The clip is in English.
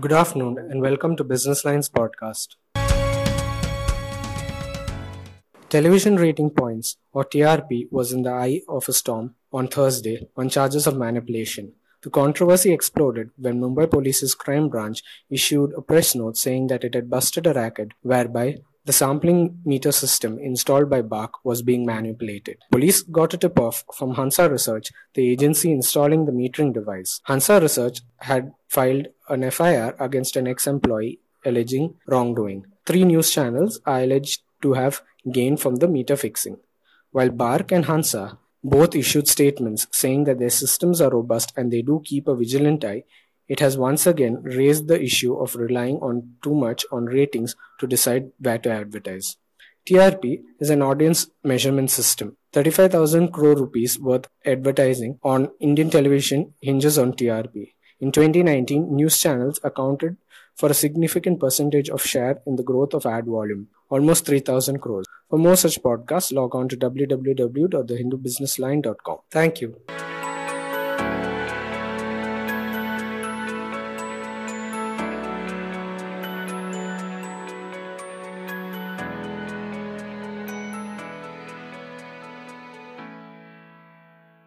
Good afternoon and welcome to Business Lines podcast. Television Rating Points, or TRP, was in the eye of a storm on Thursday on charges of manipulation. The controversy exploded when Mumbai Police's crime branch issued a press note saying that it had busted a racket whereby the sampling meter system installed by BARC was being manipulated. Police got a tip off from Hansa Research, the agency installing the metering device. Hansa Research had filed an FIR against an ex employee alleging wrongdoing. Three news channels are alleged to have gained from the meter fixing, while BARC and Hansa both issued statements saying that their systems are robust and they do keep a vigilant eye it has once again raised the issue of relying on too much on ratings to decide where to advertise. TRP is an audience measurement system. 35,000 crore rupees worth advertising on Indian television hinges on TRP. In 2019, news channels accounted for a significant percentage of share in the growth of ad volume, almost 3,000 crores. For more such podcasts, log on to www.thehindubusinessline.com. Thank you.